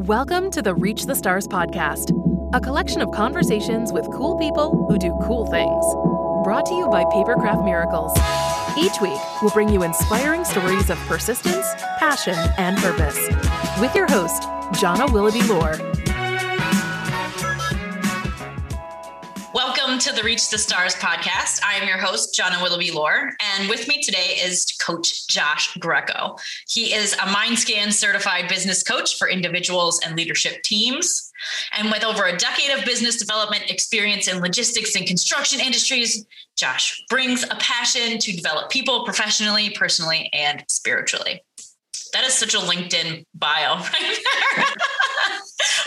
Welcome to the Reach the Stars podcast, a collection of conversations with cool people who do cool things. Brought to you by Papercraft Miracles. Each week, we'll bring you inspiring stories of persistence, passion, and purpose. With your host, Jana Willoughby Lore. Welcome to the Reach the Stars podcast. I am your host, Jana Willoughby Lore, and with me today is Coach Josh Greco. He is a MindScan certified business coach for individuals and leadership teams. And with over a decade of business development experience in logistics and construction industries, Josh brings a passion to develop people professionally, personally, and spiritually. That is such a LinkedIn bio right there.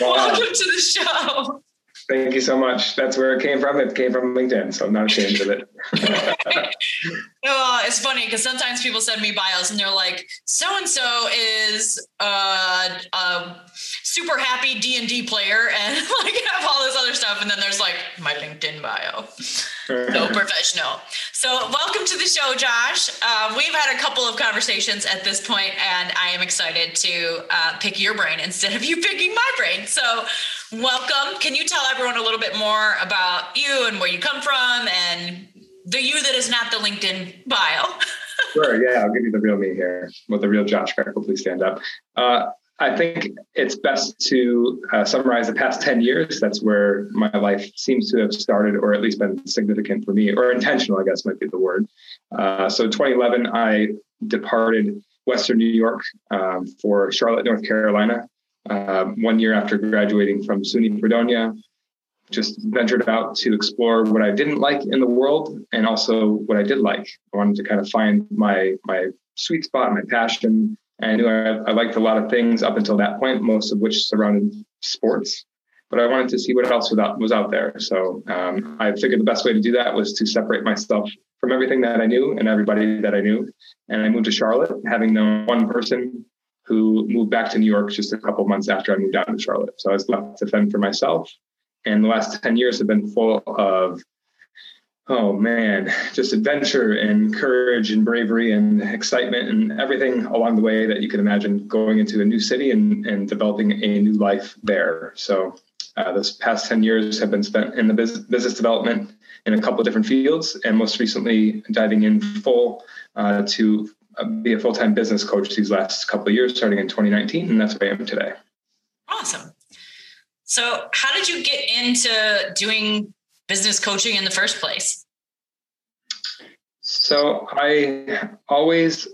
Welcome to the show. Thank you so much. That's where it came from. It came from LinkedIn, so I'm not ashamed of it. oh, it's funny because sometimes people send me bios and they're like, "So and so is uh, a super happy D and D player," and like have all this other stuff, and then there's like my LinkedIn bio. no professional. So, welcome to the show, Josh. Um, we've had a couple of conversations at this point, and I am excited to uh, pick your brain instead of you picking my brain. So welcome. Can you tell everyone a little bit more about you and where you come from and the you that is not the LinkedIn bio? sure. Yeah, I'll give you the real me here. With the real Josh Greco, please stand up. Uh, I think it's best to uh, summarize the past 10 years. That's where my life seems to have started, or at least been significant for me, or intentional, I guess might be the word. Uh, so, 2011, I departed Western New York um, for Charlotte, North Carolina, uh, one year after graduating from SUNY Fredonia, just ventured out to explore what I didn't like in the world and also what I did like. I wanted to kind of find my my sweet spot, my passion. And I knew I, I liked a lot of things up until that point, most of which surrounded sports. But I wanted to see what else was out, was out there. So um, I figured the best way to do that was to separate myself from everything that I knew and everybody that I knew. And I moved to Charlotte, having known one person who moved back to New York just a couple months after I moved down to Charlotte. So I was left to fend for myself. And the last 10 years have been full of, oh man, just adventure and courage and bravery and excitement and everything along the way that you can imagine going into a new city and, and developing a new life there. So uh, this past 10 years have been spent in the business, business development in a couple different fields, and most recently diving in full uh, to be a full time business coach these last couple of years, starting in 2019, and that's where I am today. Awesome. So, how did you get into doing business coaching in the first place? So, I always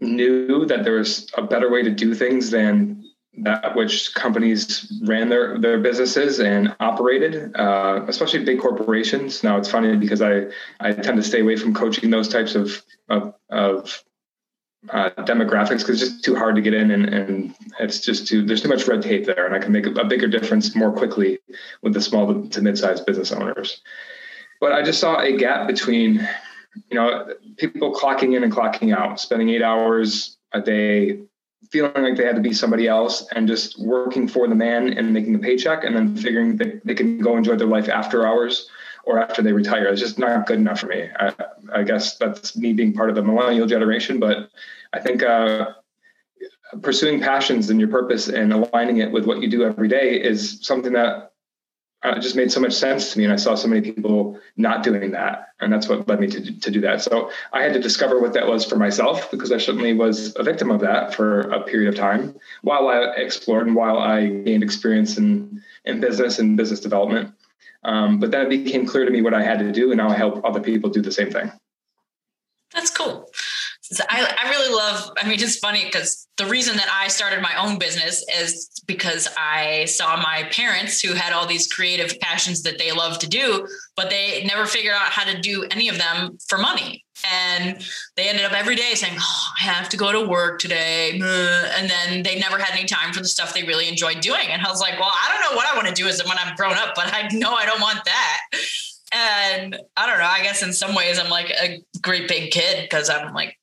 knew that there was a better way to do things than that which companies ran their their businesses and operated, uh, especially big corporations. Now it's funny because I I tend to stay away from coaching those types of of, of uh, demographics because it's just too hard to get in and, and it's just too there's too much red tape there. And i can make a, a bigger difference more quickly with the small to mid-sized business owners. But i just saw a gap between you know people clocking in and clocking out spending eight hours a day feeling like they had to be somebody else and just working for the man and making the paycheck and then figuring that they can go enjoy their life after hours or after they retire. It's just not good enough for me. I, I guess that's me being part of the millennial generation, but I think uh, pursuing passions and your purpose and aligning it with what you do every day is something that uh, just made so much sense to me. And I saw so many people not doing that. And that's what led me to, to do that. So I had to discover what that was for myself because I certainly was a victim of that for a period of time while I explored and while I gained experience in, in business and business development. Um, but that became clear to me what I had to do, and now I help other people do the same thing. That's cool. I, I really love, I mean, it's funny because the reason that I started my own business is because I saw my parents who had all these creative passions that they love to do, but they never figured out how to do any of them for money. And they ended up every day saying, oh, I have to go to work today. And then they never had any time for the stuff they really enjoyed doing. And I was like, well, I don't know what I want to do as when I'm grown up, but I know I don't want that. And I don't know, I guess in some ways I'm like a great big kid because I'm like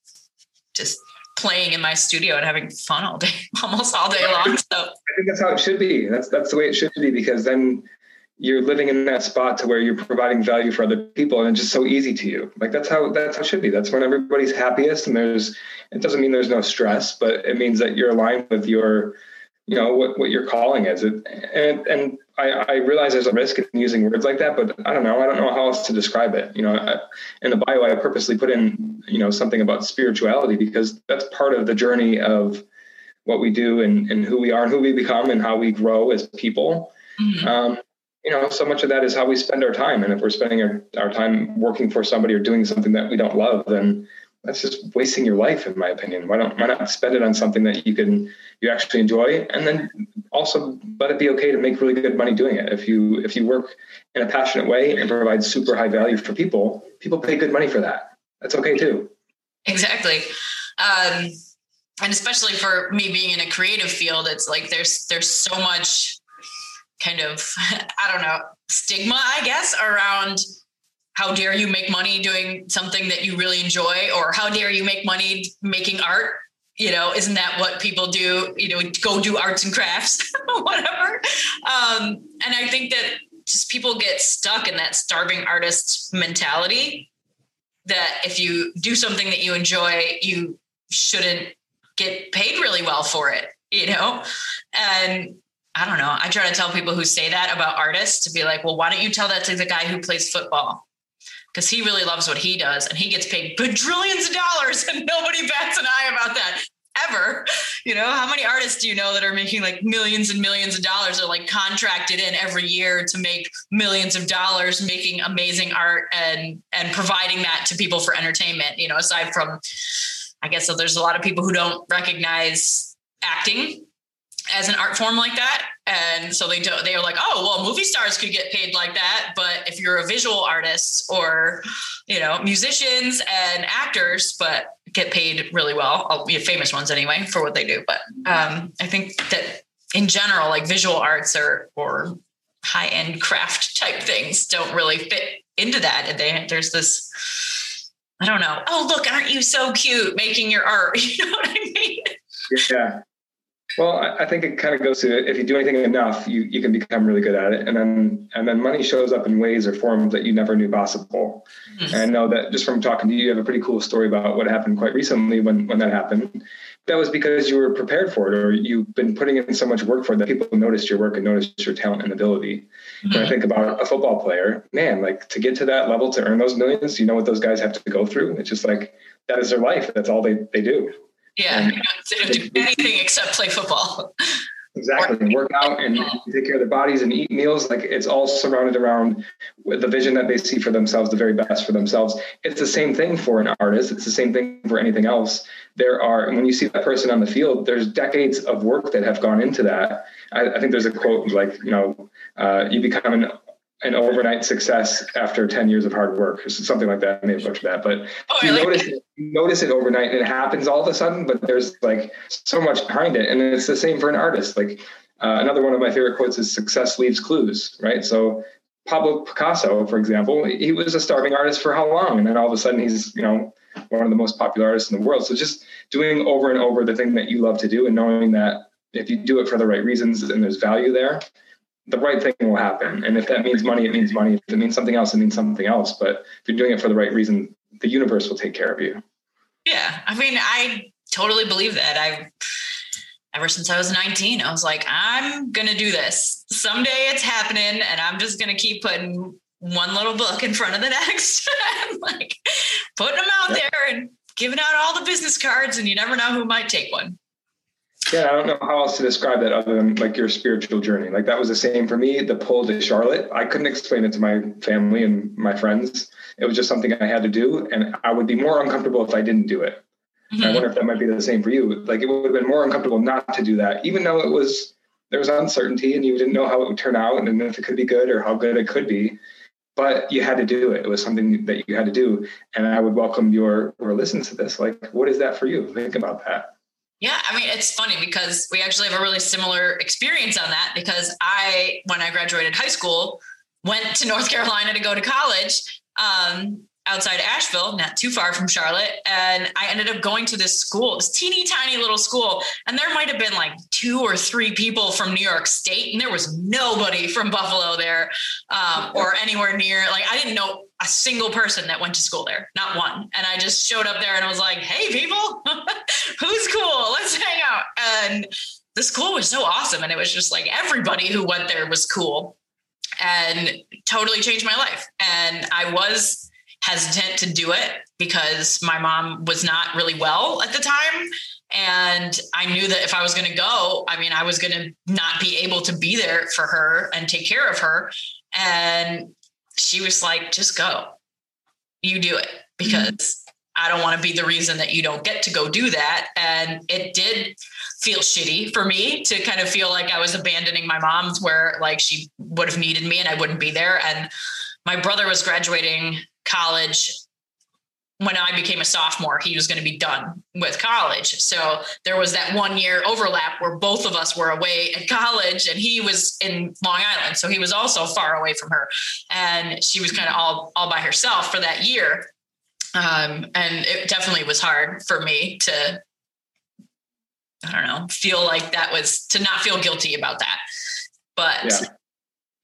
just playing in my studio and having fun all day, almost all day long. So I think that's how it should be. That's that's the way it should be because then you're living in that spot to where you're providing value for other people and it's just so easy to you. Like that's how that's how it should be. That's when everybody's happiest and there's it doesn't mean there's no stress, but it means that you're aligned with your you know what, what your calling is it and and I, I realize there's a risk in using words like that but i don't know i don't know how else to describe it you know I, in the bio i purposely put in you know something about spirituality because that's part of the journey of what we do and, and who we are and who we become and how we grow as people mm-hmm. um, you know so much of that is how we spend our time. And if we're spending our, our time working for somebody or doing something that we don't love then that's just wasting your life in my opinion. Why don't why not spend it on something that you can you actually enjoy and then also let it be okay to make really good money doing it. If you if you work in a passionate way and provide super high value for people people pay good money for that. That's okay too. Exactly. Um, and especially for me being in a creative field it's like there's there's so much kind of i don't know stigma i guess around how dare you make money doing something that you really enjoy or how dare you make money making art? You know isn't that what people do you know go do arts and crafts whatever? Um, and i think that just people get stuck in that starving artist mentality that if you do something that you enjoy you shouldn't get paid really well for it you know? And i don't know. I try to tell people who say that about artists to be like well why don't you tell that to the guy who plays football? Because he really loves what he does and he gets paid bajillions of dollars and nobody bats an eye about that ever. You know, how many artists do you know that are making like millions and millions of dollars? Are like contracted in every year to make millions of dollars making amazing art and and providing that to people for entertainment, you know, aside from I guess so there's a lot of people who don't recognize acting as an art form like that. And so they don't. they are like oh well movie stars could get paid like that. But if you're a visual artist or you know musicians and actors but get paid really well famous ones anyway for what they do. But um, i think that in general like visual arts or or high end craft type things don't really fit into that. And they there's this i don't know oh look aren't you so cute making your art? You know what i mean? Yeah well, I think it kind of goes to if you do anything enough, you, you can become really good at it, and then and then money shows up in ways or forms that you never knew possible. Mm-hmm. And I know that just from talking to you, you have a pretty cool story about what happened quite recently when when that happened. That was because you were prepared for it, or you've been putting in so much work for it that people noticed your work and noticed your talent and ability. Mm-hmm. When I think about a football player, man, like to get to that level to earn those millions, you know what those guys have to go through. It's just like that is their life. That's all they they do. Yeah, and they don't do anything except play football. Exactly. Work out and take care of their bodies and eat meals. Like it's all surrounded around the vision that they see for themselves, the very best for themselves. It's the same thing for an artist. It's the same thing for anything else. There are, and when you see that person on the field, there's decades of work that have gone into that. I, I think there's a quote like, you know, uh, you become an an overnight success after 10 years of hard work or something like that. I may have butchered that, but oh, you like notice it, notice it overnight and it happens all of a sudden, but there's like so much behind it. And it's the same for an artist. Like uh, another one of my favorite quotes is success leaves clues, right? So Pablo Picasso, for example, he was a starving artist for how long? And then all of a sudden he's, you know, one of the most popular artists in the world. So just doing over and over the thing that you love to do and knowing that if you do it for the right reasons and there's value there, the right thing will happen. And if that means money, it means money. If it means something else, it means something else. But if you're doing it for the right reason, the universe will take care of you. Yeah. I mean, I totally believe that. I ever since I was 19, I was like, I'm gonna do this. Someday it's happening, and I'm just gonna keep putting one little book in front of the next. like putting them out there and giving out all the business cards, and you never know who might take one yeah, I don't know how else to describe that other than like your spiritual journey. Like that was the same for me. The pull to Charlotte, I couldn't explain it to my family and my friends. It was just something I had to do, and I would be more uncomfortable if I didn't do it. Mm-hmm. I wonder if that might be the same for you. Like it would have been more uncomfortable not to do that, even though it was there was uncertainty and you didn't know how it would turn out and if it could be good or how good it could be. But you had to do it. It was something that you had to do. And I would welcome your or listen to this. Like, what is that for you? Think about that. Yeah, I mean, it's funny because we actually have a really similar experience on that because I, when I graduated high school, went to North Carolina to go to college. Um, outside Asheville, not too far from Charlotte. And I ended up going to this school, this teeny tiny little school. And there might have been like two or three people from New York State, and there was nobody from Buffalo there um, or anywhere near. Like, I didn't know a single person that went to school there, not one. And I just showed up there and I was like, hey, people, who's cool? Let's hang out. And the school was so awesome. And it was just like everybody who went there was cool and totally changed my life. And I was hesitant to do it because my mom was not really well at the time. And I knew that if I was going to go, I mean, I was going to not be able to be there for her and take care of her. And she was like, just go, you do it because mm-hmm. I don't want to be the reason that you don't get to go do that. And it did feel shitty for me to kind of feel like I was abandoning my mom's where like she would have needed me and I wouldn't be there. And my brother was graduating college when I became a sophomore, he was going to be done with college. So there was that one year overlap where both of us were away at college and he was in Long Island. So he was also far away from her. And she was kind of all, all by herself for that year. Um, and it definitely was hard for me to, I don't know, feel like that was to not feel guilty about that. But yeah.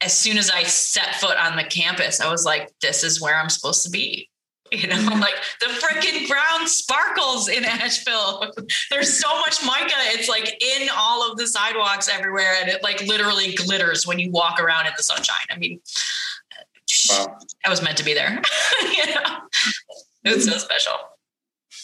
as soon as I set foot on the campus, I was like, this is where I'm supposed to be you know, like the freaking ground sparkles in Asheville. There's so much mica. It's like in all of the sidewalks everywhere. And it like literally glitters when you walk around in the sunshine. I mean, wow. I was meant to be there. you know, it was so special.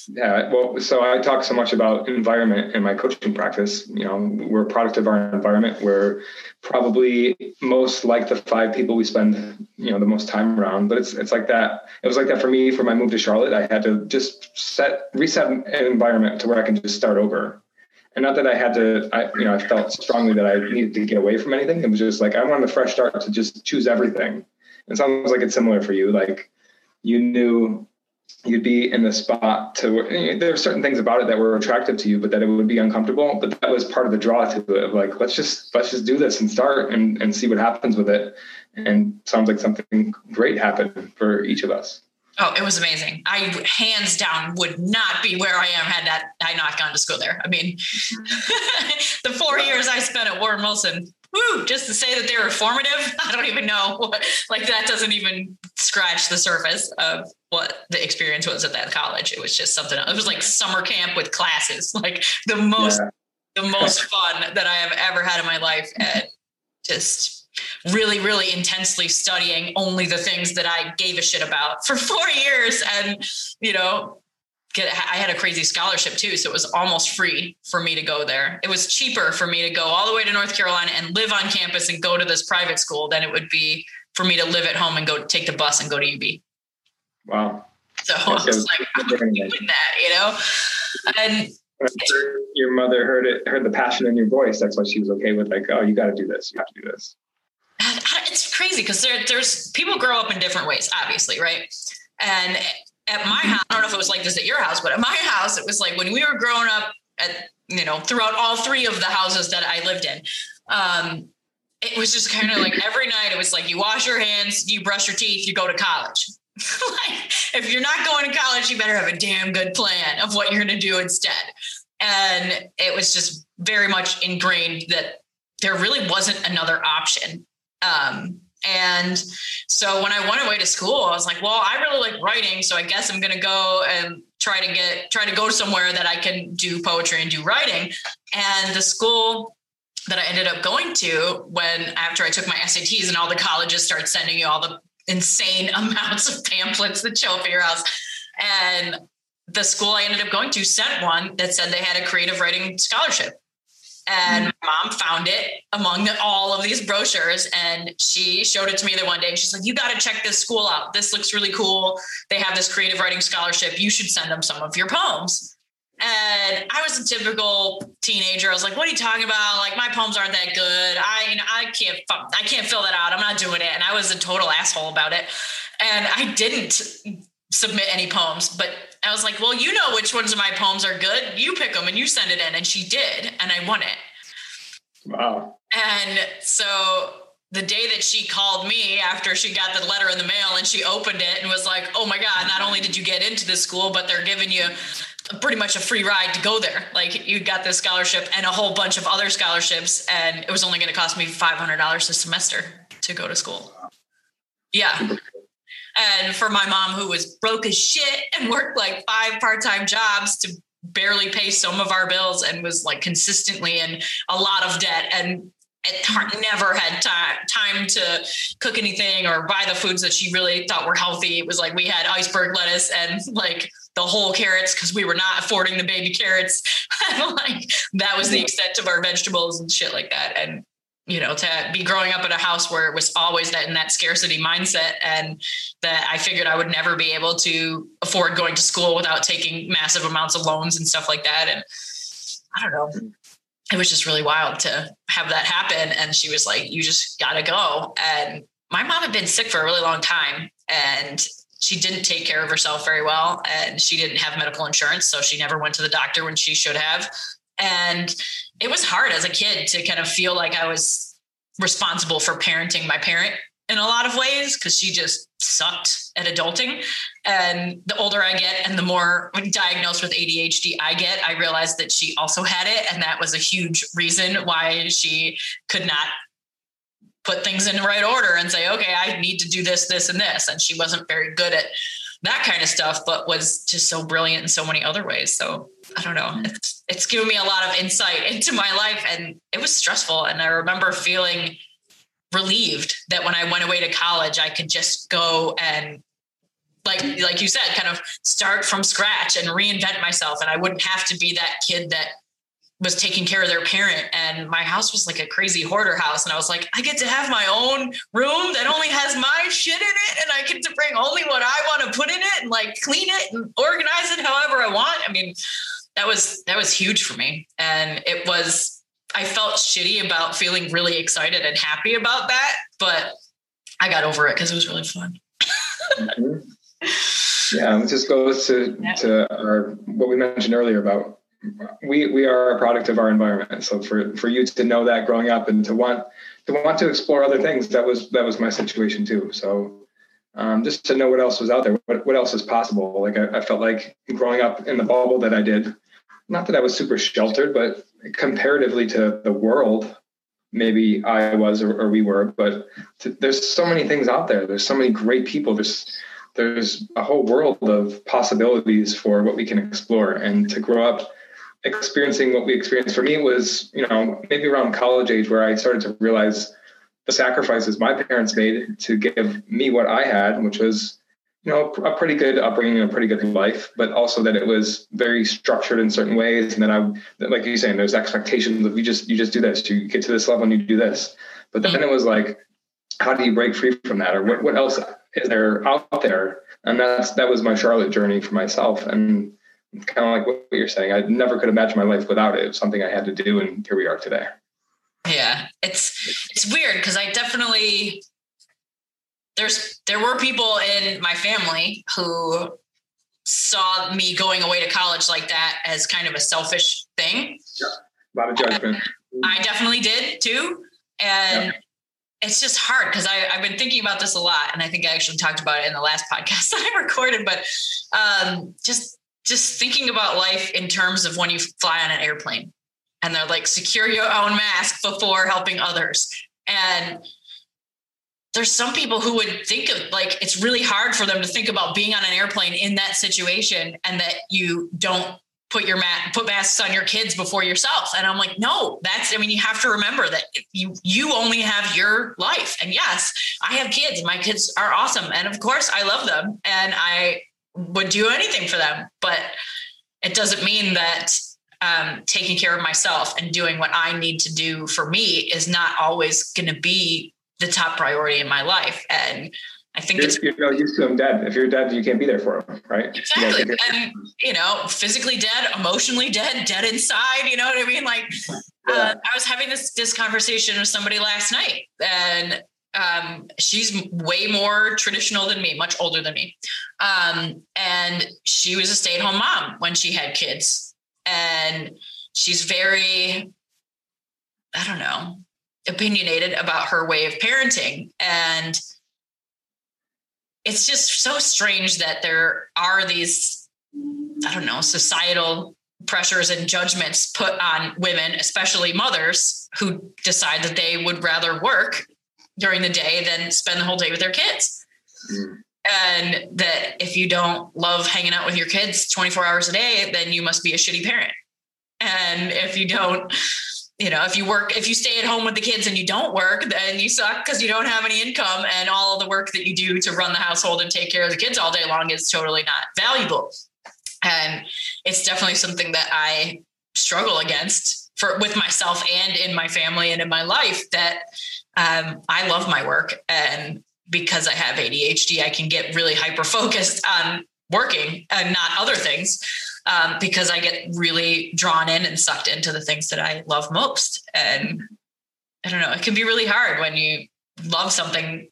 Yeah, well, so I talk so much about environment in my coaching practice. You know, we're a product of our environment. We're probably most like the five people we spend, you know, the most time around. But it's it's like that. It was like that for me for my move to Charlotte. I had to just set reset an environment to where I can just start over. And not that I had to, I, you know, I felt strongly that I needed to get away from anything. It was just like I wanted a fresh start to just choose everything. It sounds like it's similar for you. Like you knew you'd be in the spot to there are certain things about it that were attractive to you but that it would be uncomfortable but that was part of the draw to it of like let's just let's just do this and start and, and see what happens with it and sounds like something great happened for each of us Oh, it was amazing. I hands down would not be where I am had that I not gone to school there. I mean, the four years I spent at Warren Wilson, woo, just to say that they were formative, I don't even know. What, like that doesn't even scratch the surface of what the experience was at that college. It was just something. It was like summer camp with classes, like the most, yeah. the most fun that I have ever had in my life, and just really, really intensely studying only the things that I gave a shit about for four years, and you know. Get, I had a crazy scholarship too, so it was almost free for me to go there. It was cheaper for me to go all the way to North Carolina and live on campus and go to this private school than it would be for me to live at home and go take the bus and go to UB. Wow. So I was like, I'm doing that, you know? And your mother heard it, heard the passion in your voice. That's why she was okay with like, oh, you got to do this. You have to do this. It's crazy because there, there's people grow up in different ways, obviously, right? And at my house, I don't know if it was like this at your house, but at my house, it was like when we were growing up at, you know, throughout all three of the houses that I lived in, um, it was just kind of like every night it was like you wash your hands, you brush your teeth, you go to college. like, if you're not going to college, you better have a damn good plan of what you're going to do instead. And it was just very much ingrained that there really wasn't another option. Um, and so when I went away to school, I was like, well, I really like writing. So I guess I'm going to go and try to get, try to go somewhere that I can do poetry and do writing. And the school that I ended up going to when after I took my SATs and all the colleges start sending you all the insane amounts of pamphlets that show up at your house. And the school I ended up going to sent one that said they had a creative writing scholarship. And mm-hmm. my mom found it among the, all of these brochures and she showed it to me the one day. And she's like, You got to check this school out. This looks really cool. They have this creative writing scholarship. You should send them some of your poems. And I was a typical teenager. I was like, "What are you talking about? Like my poems aren't that good. I I can't I can't fill that out. I'm not doing it." And I was a total asshole about it. And I didn't submit any poems, but I was like, "Well, you know which ones of my poems are good. You pick them and you send it in." And she did, and I won it. Wow. And so the day that she called me after she got the letter in the mail and she opened it and was like, "Oh my god, not only did you get into this school, but they're giving you pretty much a free ride to go there. Like you got this scholarship and a whole bunch of other scholarships, and it was only going to cost me five hundred dollars a semester to go to school. Yeah. And for my mom, who was broke as shit and worked like five part time jobs to barely pay some of our bills and was like consistently in a lot of debt and never had time time to cook anything or buy the foods that she really thought were healthy. It was like we had iceberg lettuce and like the whole carrots because we were not affording the baby carrots. like that was the extent of our vegetables and shit like that. And you know, to be growing up in a house where it was always that in that scarcity mindset and that I figured I would never be able to afford going to school without taking massive amounts of loans and stuff like that. And I don't know it was just really wild to have that happen. And she was like, you just got to go. And my mom had been sick for a really long time and she didn't take care of herself very well. And she didn't have medical insurance. So she never went to the doctor when she should have. And it was hard as a kid to kind of feel like I was responsible for parenting my parent in a lot of ways because she just sucked at adulting. And the older I get and the more diagnosed with ADHD I get, I realized that she also had it. And that was a huge reason why she could not put things in the right order and say, okay, I need to do this, this, and this. And she wasn't very good at that kind of stuff, but was just so brilliant in so many other ways. So I don't know. Mm-hmm. It's, it's given me a lot of insight into my life and it was stressful. And I remember feeling relieved that when I went away to college, I could just go and like like you said, kind of start from scratch and reinvent myself. And I wouldn't have to be that kid that was taking care of their parent. And my house was like a crazy hoarder house. And I was like, I get to have my own room that only has my shit in it. And I get to bring only what I want to put in it and like clean it and organize it however I want. I mean, that was that was huge for me. And it was I felt shitty about feeling really excited and happy about that, but I got over it because it was really fun. mm-hmm. Yeah, it just goes to yeah. to our what we mentioned earlier about we we are a product of our environment. So for for you to know that growing up and to want to want to explore other things, that was that was my situation too. So um, just to know what else was out there, what what else is possible. Like I, I felt like growing up in the bubble that I did, not that I was super sheltered, but comparatively to the world, maybe I was or, or we were, but there's so many things out there. There's so many great people. There's there's a whole world of possibilities for what we can explore. And to grow up experiencing what we experienced for me was, you know, maybe around college age where I started to realize the sacrifices my parents made to give me what I had, which was you know, a pretty good upbringing, a pretty good life, but also that it was very structured in certain ways. And then I, like you're saying, there's expectations of you just, you just do this, you get to this level and you do this. But then it was like, how do you break free from that? Or what, what else is there out there? And that's, that was my Charlotte journey for myself. And kind of like what you're saying, I never could imagine my life without it. It was something I had to do. And here we are today. Yeah. It's, it's weird because I definitely, there's there were people in my family who saw me going away to college like that as kind of a selfish thing. Yeah, a lot of judgment. I, I definitely did too. And yeah. it's just hard because I've been thinking about this a lot. And I think I actually talked about it in the last podcast that I recorded, but um, just just thinking about life in terms of when you fly on an airplane and they're like secure your own mask before helping others. And there's some people who would think of like it's really hard for them to think about being on an airplane in that situation and that you don't put your mat put masks on your kids before yourself. And i'm like no that's i mean you have to remember that you you only have your life. And yes i have kids. My kids are awesome. And of course i love them and i would do anything for them. But it doesn't mean that um, taking care of myself and doing what i need to do for me is not always going to be the top priority in my life. And I think you're, it's you're not used to them dead. If you're dead, you can't be there for them, right? Exactly. You and you know, physically dead, emotionally dead, dead inside. You know what I mean? Like, yeah. uh, I was having this this conversation with somebody last night, and um, she's way more traditional than me, much older than me, um, and she was a stay at home mom when she had kids, and she's very, I don't know, opinionated about her way of parenting. And it's just so strange that there are these i don't know societal pressures and judgments put on women especially mothers who decide that they would rather work during the day than spend the whole day with their kids. Mm. and that if you don't love hanging out with your kids 24 hours a day then you must be a shitty parent. And if you don't you know if you work if you stay at home with the kids and you don't work then you suck because you don't have any income and all the work that you do to run the household and take care of the kids all day long is totally not valuable. And it's definitely something that i struggle against for with myself and in my family and in my life that um, i love my work and because i have adhd i can get really hyper focused on working and not other things um, because I get really drawn in and sucked into the things that I love most. And I don't know, it can be really hard when you love something,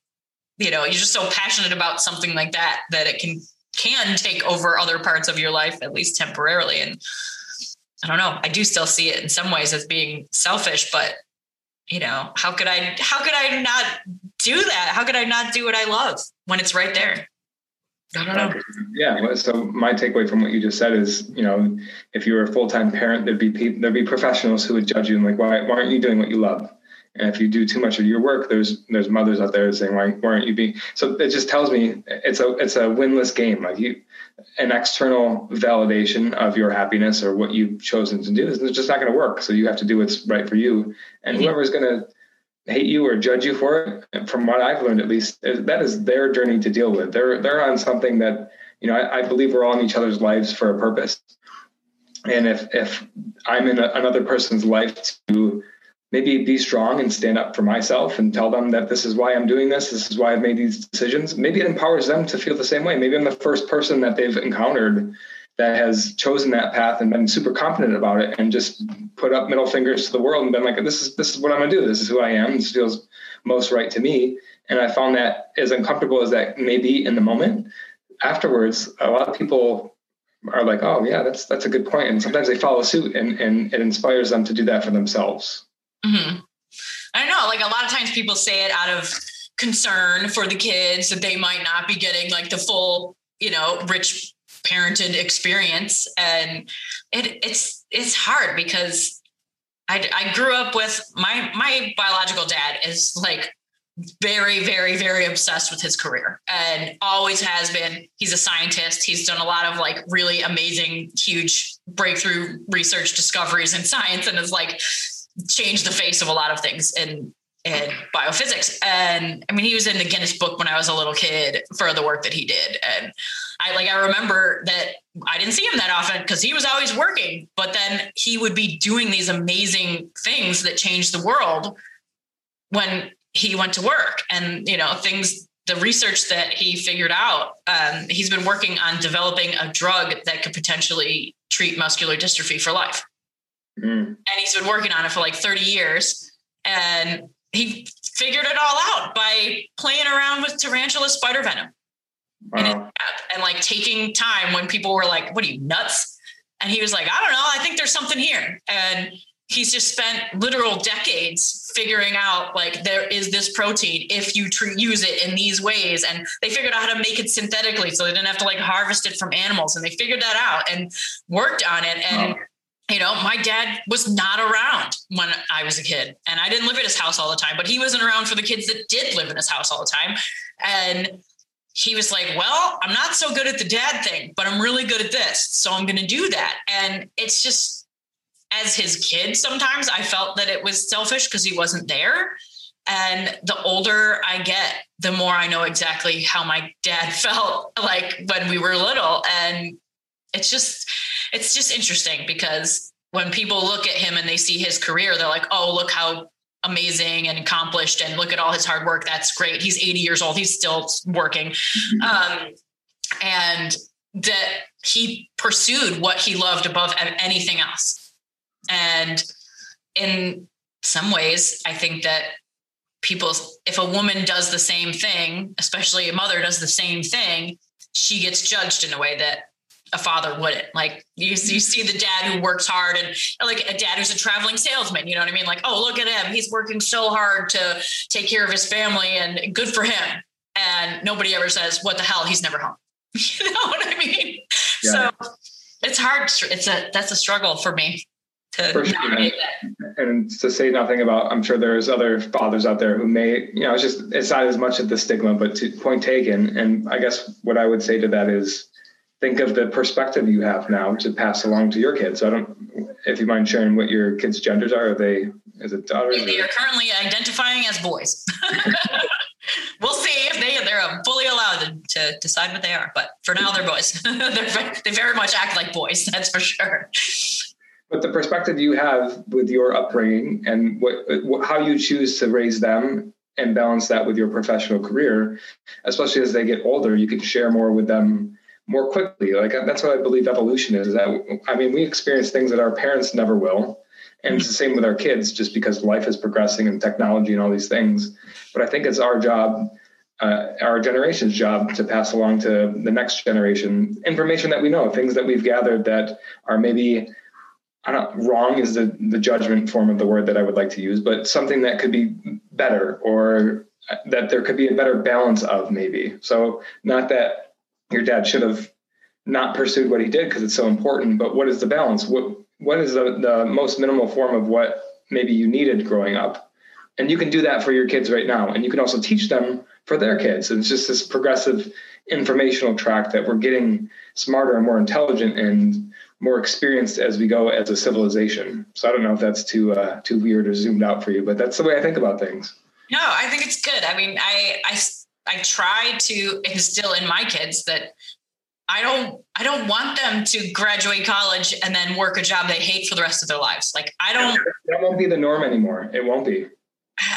you know, you're just so passionate about something like that that it can can take over other parts of your life at least temporarily and I don't know, I do still see it in some ways as being selfish, but you know, how could I how could I not do that? How could I not do what I love when it's right there? I don't know. Yeah. So my takeaway from what you just said is, you know, if you were a full time parent, there'd be people, there'd be professionals who would judge you and like, why, why aren't you doing what you love? And if you do too much of your work, there's there's mothers out there saying, why, why aren't you being? So it just tells me it's a it's a winless game. Like you, an external validation of your happiness or what you've chosen to do is just not going to work. So you have to do what's right for you, and mm-hmm. whoever's going to hate you or judge you for it. From what I've learned, at least, that is their journey to deal with. They're they're on something that you know. I, I believe we're all in each other's lives for a purpose, and if if I'm in a, another person's life to maybe be strong and stand up for myself and tell them that this is why I'm doing this, this is why I've made these decisions. Maybe it empowers them to feel the same way. Maybe I'm the first person that they've encountered that has chosen that path and been super confident about it and just put up middle fingers to the world and been like, this is this is what I'm gonna do. This is who I am. This feels most right to me. And I found that as uncomfortable as that may be in the moment, afterwards, a lot of people are like, oh yeah, that's that's a good point. And sometimes they follow suit and and it inspires them to do that for themselves. Mm-hmm. I know, like a lot of times people say it out of concern for the kids that they might not be getting like the full, you know, rich parented experience. And it, it's it's hard because I, I grew up with my my biological dad is like very very very obsessed with his career and always has been. He's a scientist. He's done a lot of like really amazing huge breakthrough research discoveries in science and has like changed the face of a lot of things in in biophysics and i mean he was in the guinness book when i was a little kid for the work that he did and I like I remember that I didn't see him that often because he was always working, but then he would be doing these amazing things that changed the world when he went to work. And you know, things the research that he figured out, um, he's been working on developing a drug that could potentially treat muscular dystrophy for life. Mm. And he's been working on it for like 30 years. And he figured it all out by playing around with tarantula spider venom. Wow. And, like taking time when people were like, "What are you nuts?" And he was like, "I don't know. I think there's something here." And he's just spent literal decades figuring out like there is this protein if you tr- use it in these ways and they figured out how to make it synthetically so they didn't have to like harvest it from animals and they figured that out and worked on it and you know my dad was not around when i was a kid and i didn't live at his house all the time but he wasn't around for the kids that did live in his house all the time and he was like, Well, I'm not so good at the dad thing, but I'm really good at this. So I'm going to do that. And it's just, as his kid, sometimes I felt that it was selfish because he wasn't there. And the older I get, the more I know exactly how my dad felt like when we were little. And it's just, it's just interesting because when people look at him and they see his career, they're like, oh, look how amazing and accomplished and look at all his hard work. That's great. He's 80 years old. He's still working. Mm-hmm. um, and that he pursued what he loved above anything else. And in some ways i think that people if a woman does the same thing especially a mother does the same thing she gets judged in a way that a father wouldn't. Like you, you see the dad who works hard and like a dad who's a traveling salesman, you know what I mean? Like, oh, look at him. He's working so hard to take care of his family and good for him. And nobody ever says, what the hell? He's never home. you know what I mean? Yeah. So it's hard. It's a, that's a struggle for me. to For sure. and, and to say nothing about i'm sure there's other fathers out there who may you know it's just it's not as much of the stigma but to point taken and i guess what i would say to that is think of the perspective you have now to pass along to your kids. So i don't if you mind sharing what your kids genders are are they is it daughters they are currently identifying as boys. We'll see if they they're um, fully allowed to, to, decide what they are but for now they're boys. They're, they very much act like boys that's for sure. But the perspective you have with your upbringing and what, what, how you choose to raise them and balance that with your professional career, especially as they get older, you can share more with them more quickly. Like that's what I believe evolution is. Is that I mean, we experience things that our parents never will, and it's the same with our kids, just because life is progressing and technology and all these things. But I think it's our job uh, our generation's job to pass along to the next generation information that we know, things that we've gathered that are maybe I don't wrong is the the judgment form of the word that I would like to use, but something that could be better or that there could be a better balance of maybe. So not that your dad should have not pursued what he did because it's so important, but what is the balance? What what is the, the most minimal form of what maybe you needed growing up? And you can do that for your kids right now. And you can also teach them for their kids. And it's just this progressive informational track that we're getting smarter and more intelligent and more experienced as we go as a civilization. So I don't know if that's too uh, too weird or zoomed out for you, but that's the way I think about things. No, I think it's good. I mean, I I I try to instill in my kids that I don't I don't want them to graduate college and then work a job they hate for the rest of their lives. Like I don't that won't be the norm anymore. It won't be.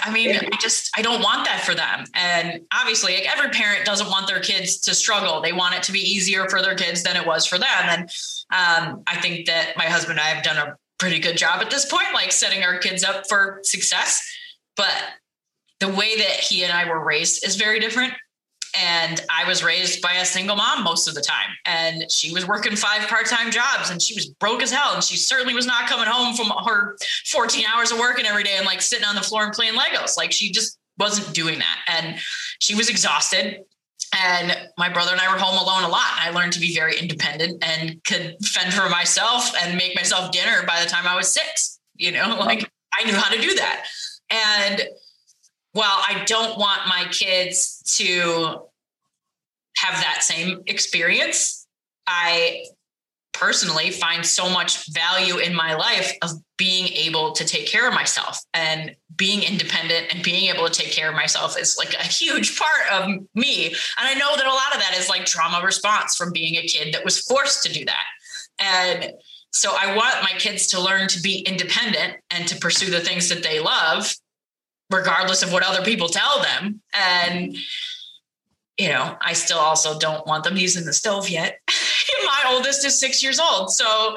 I mean, I just I don't want that for them. And obviously, like every parent doesn't want their kids to struggle. They want it to be easier for their kids than it was for them. And um, I think that my husband and I have done a pretty good job at this point, like setting our kids up for success. But the way that he and I were raised is very different. And I was raised by a single mom most of the time. And she was working five part time jobs and she was broke as hell. And she certainly was not coming home from her 14 hours of working every day and like sitting on the floor and playing Legos. Like she just wasn't doing that. And she was exhausted. And my brother and I were home alone a lot. I learned to be very independent and could fend for myself and make myself dinner by the time I was six. You know, like I knew how to do that. And while I don't want my kids to have that same experience, I personally find so much value in my life of being able to take care of myself and being independent and being able to take care of myself is like a huge part of me. And I know that a lot of that is like trauma response from being a kid that was forced to do that. And so I want my kids to learn to be independent and to pursue the things that they love regardless of what other people tell them. And, you know, I still also don't want them using the stove yet. My oldest is six years old. So,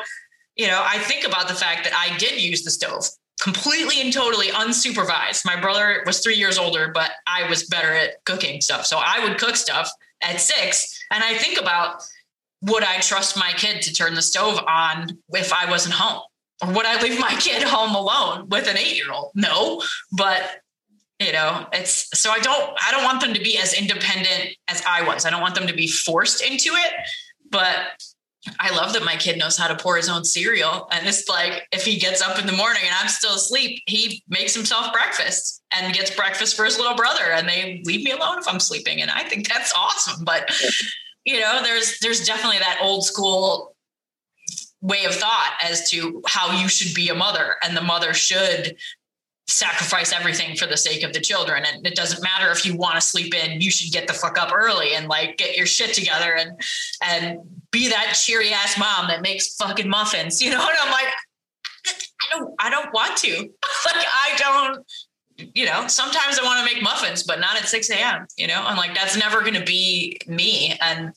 you know, I think about the fact that I did use the stove completely and totally unsupervised. My brother was three years older, but I was better at cooking stuff. So I would cook stuff at six. And I think about would I trust my kid to turn the stove on if I wasn't home? Or would I leave my kid home alone with an eight year old? No. But you know it's so i don't i don't want them to be as independent as i was. I don't want them to be forced into it but i love that my kid knows how to pour his own cereal. And it's like if he gets up in the morning and i'm still asleep he makes himself breakfast and gets breakfast for his little brother and they leave me alone if i'm sleeping. And i think that's awesome. But you know there's there's definitely that old school way of thought as to how you should be a mother and the mother should sacrifice everything for the sake of the children. And it doesn't matter if you want to sleep in, you should get the fuck up early and like get your shit together and and be that cheery ass mom that makes fucking muffins. You know, and I'm like, I don't I don't want to. like I don't you know, sometimes I want to make muffins, but not at 6 a.m. You know, I'm like, that's never gonna be me. And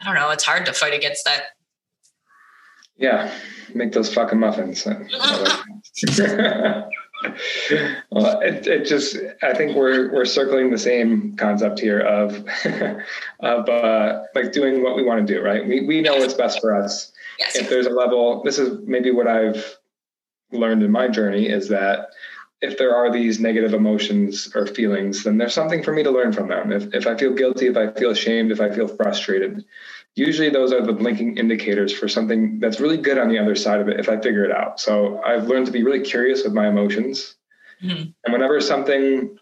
I don't know, it's hard to fight against that. Yeah, make those fucking muffins. well, it, it just I think we're we're circling the same concept here of of uh, like doing what we want to do, right? We we know what's best for us. Yes. If there's a level, this is maybe what I've learned in my journey is that if there are these negative emotions or feelings, then there's something for me to learn from them. If if I feel guilty, if I feel ashamed, if I feel frustrated, usually those are the blinking indicators for something that's really good on the other side of it if I figure it out. So I've learned to be really curious with my emotions. Mm-hmm. And whenever something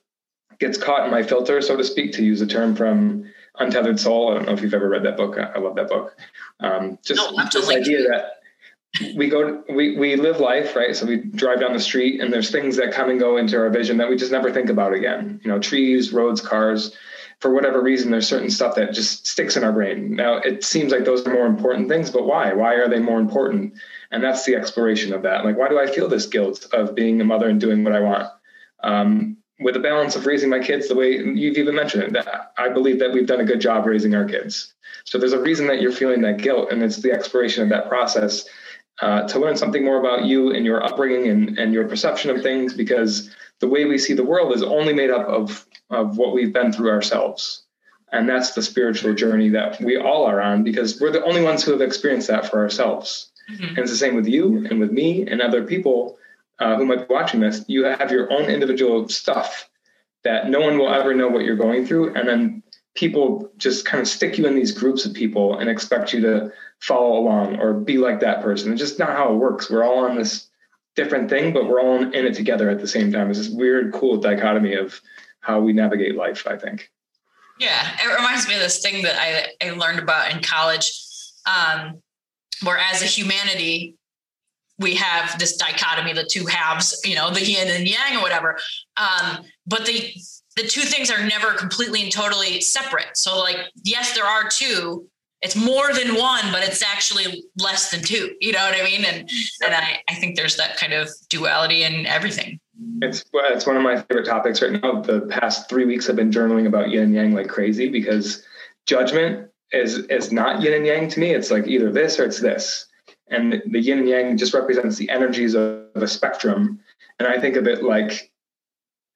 gets caught in my filter, so to speak, to use a term from Untethered Soul, I don't know if you've ever read that book. I love that book. Um, just no, this idea that we go we we live life right so we drive down the street and there's things that come and go into our vision that we just never think about again you know trees roads cars for whatever reason, there's certain stuff that just sticks in our brain. Now, it seems like those are more important things, but why? Why are they more important? And that's the exploration of that. Like, why do I feel this guilt of being a mother and doing what I want? Um, with the balance of raising my kids the way you've even mentioned it, that I believe that we've done a good job raising our kids. So there's a reason that you're feeling that guilt, and it's the exploration of that process uh, to learn something more about you and your upbringing and, and your perception of things because the way we see the world is only made up of, of what we've been through ourselves. And that's the spiritual journey that we all are on because we're the only ones who have experienced that for ourselves. Mm-hmm. And it's the same with you and with me and other people uh, who might be watching this. You have your own individual stuff that no one will ever know what you're going through. And then people just kind of stick you in these groups of people and expect you to follow along or be like that person. It's just not how it works. We're all on this different thing, but we're all in it together at the same time. It's this weird, cool dichotomy of how we navigate life, I think. Yeah, it reminds me of this thing that I, I learned about in college, um, where as a humanity, we have this dichotomy, the two halves, you know, the yin and yang or whatever. Um, but the the two things are never completely and totally separate. So, like, yes, there are two, it's more than one, but it's actually less than two. You know what I mean? And and I, I think there's that kind of duality in everything. It's it's one of my favorite topics right now. The past three weeks I've been journaling about yin and yang like crazy because judgment is is not yin and yang to me. It's like either this or it's this. And the yin and yang just represents the energies of a spectrum. And I think of it like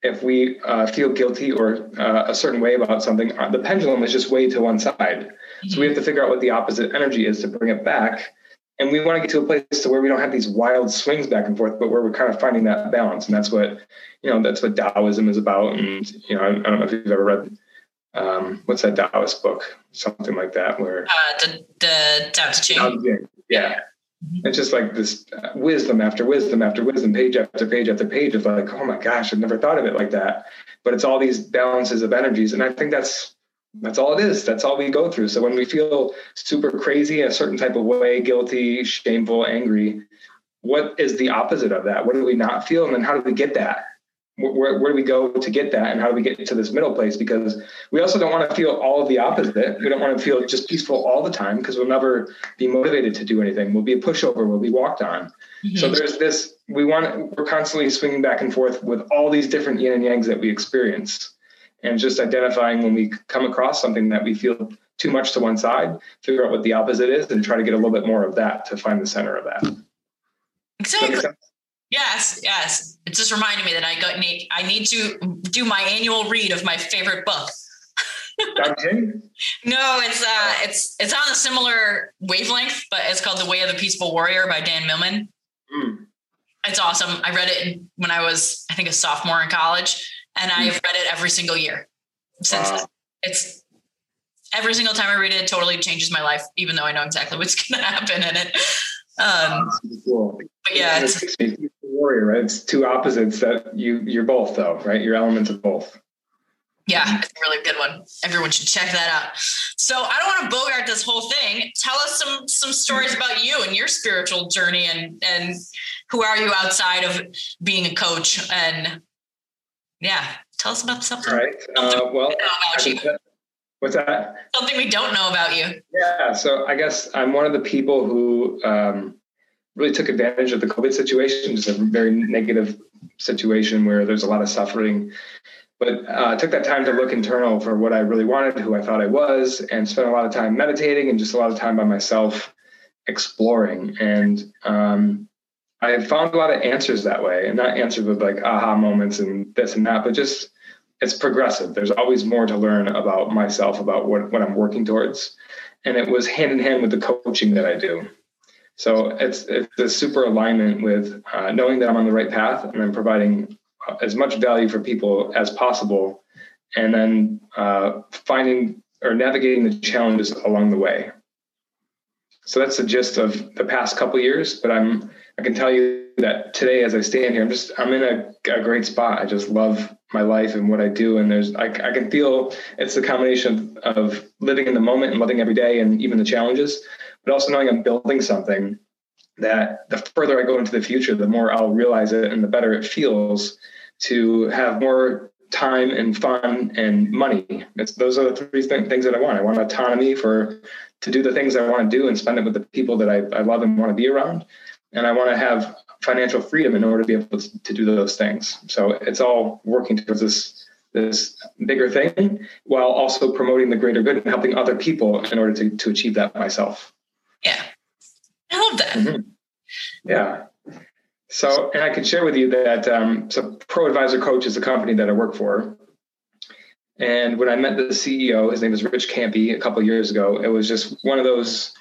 if we uh, feel guilty or uh, a certain way about something, uh, the pendulum is just way to one side. So we have to figure out what the opposite energy is to bring it back. And we want to get to a place to where we don't have these wild swings back and forth, but where we're kind of finding that balance. And that's what, you know, that's what Taoism is about. And, you know, I, I don't know if you've ever read, um, what's that Taoist book? Something like that, where. Uh, the, the Tao Te Ching. Yeah. Mm-hmm. It's just like this uh, wisdom after wisdom after wisdom, page after page after page of like, oh my gosh, I've never thought of it like that. But it's all these balances of energies. And I think that's that's all it is. That's all we go through. So when we feel super crazy in a certain type of way, guilty, shameful, angry, what is the opposite of that? What do we not feel? And then how do we get that? Where, where do we go to get that? And how do we get to this middle place? Because we also don't want to feel all of the opposite. We don't want to feel just peaceful all the time because we'll never be motivated to do anything. We'll be a pushover. We'll be walked on. Mm-hmm. So there's this, we want, we're constantly swinging back and forth with all these different yin and yangs that we experience and just identifying when we come across something that we feel too much to one side, figure out what the opposite is, and try to get a little bit more of that to find the center of that. Exactly. Yes, yes. It just reminded me that I got need I need to do my annual read of my favorite book. no, it's uh it's it's on a similar wavelength, but it's called The Way of the Peaceful Warrior by Dan Millman. Mm. It's awesome. I read it when I was, I think, a sophomore in college and I've read it every single year since wow. It's every single time I read it, it totally changes my life, even though I know exactly what's going to happen in it. Um, cool. But yeah, it's, it's warrior, right? It's two opposites that you you're both though, right? You're elements of both. Yeah, it's a really good one. Everyone should check that out. So I don't want to bogart this whole thing. Tell us some some stories about you and your spiritual journey and and who are you outside of being a coach and yeah, tell us about something. All right. Uh, well, about you. What's that? Something we don't know about you. Yeah. So I guess I'm one of the people who um, really took advantage of the COVID situation, It's a very negative situation where there's a lot of suffering. But uh, took that time to look internal for what I really wanted, who I thought I was, and spent a lot of time meditating and just a lot of time by myself exploring. And um, I found a lot of answers that way, and not answers with like aha moments and this and that, but just it's progressive. There's always more to learn about myself, about what, what I'm working towards. And it was hand in hand with the coaching that I do. So it's it's a super alignment with uh, knowing that I'm on the right path and then providing uh, as much value for people as possible, and then uh, finding or navigating the challenges along the way. So that's the gist of the past couple years. But I'm I can tell you that today, as I stand here, I'm just I'm in a, a great spot. I just love my life and what I do, and there's I, I can feel it's the combination of, living in the moment and loving every day, and even the challenges, but also knowing I'm building something that the further I go into the future, the more I'll realize it, and the better it feels to have more time and fun and money. It's, those are the three th- things that I want. I want autonomy for to do the things I want to do and spend it with the people that I, I love and want to be around. And I want to have financial freedom in order to be able to, do those things. So it's all working towards this this bigger thing while also promoting the greater good and helping other people in order to, to achieve that myself. Yeah. I love that. Mm-hmm. Yeah. So, and I can share with you that um, so Pro Advisor Coach is a company that I work for. And when I met the CEO, his name is Rich Campe, a couple years ago, it was just one of those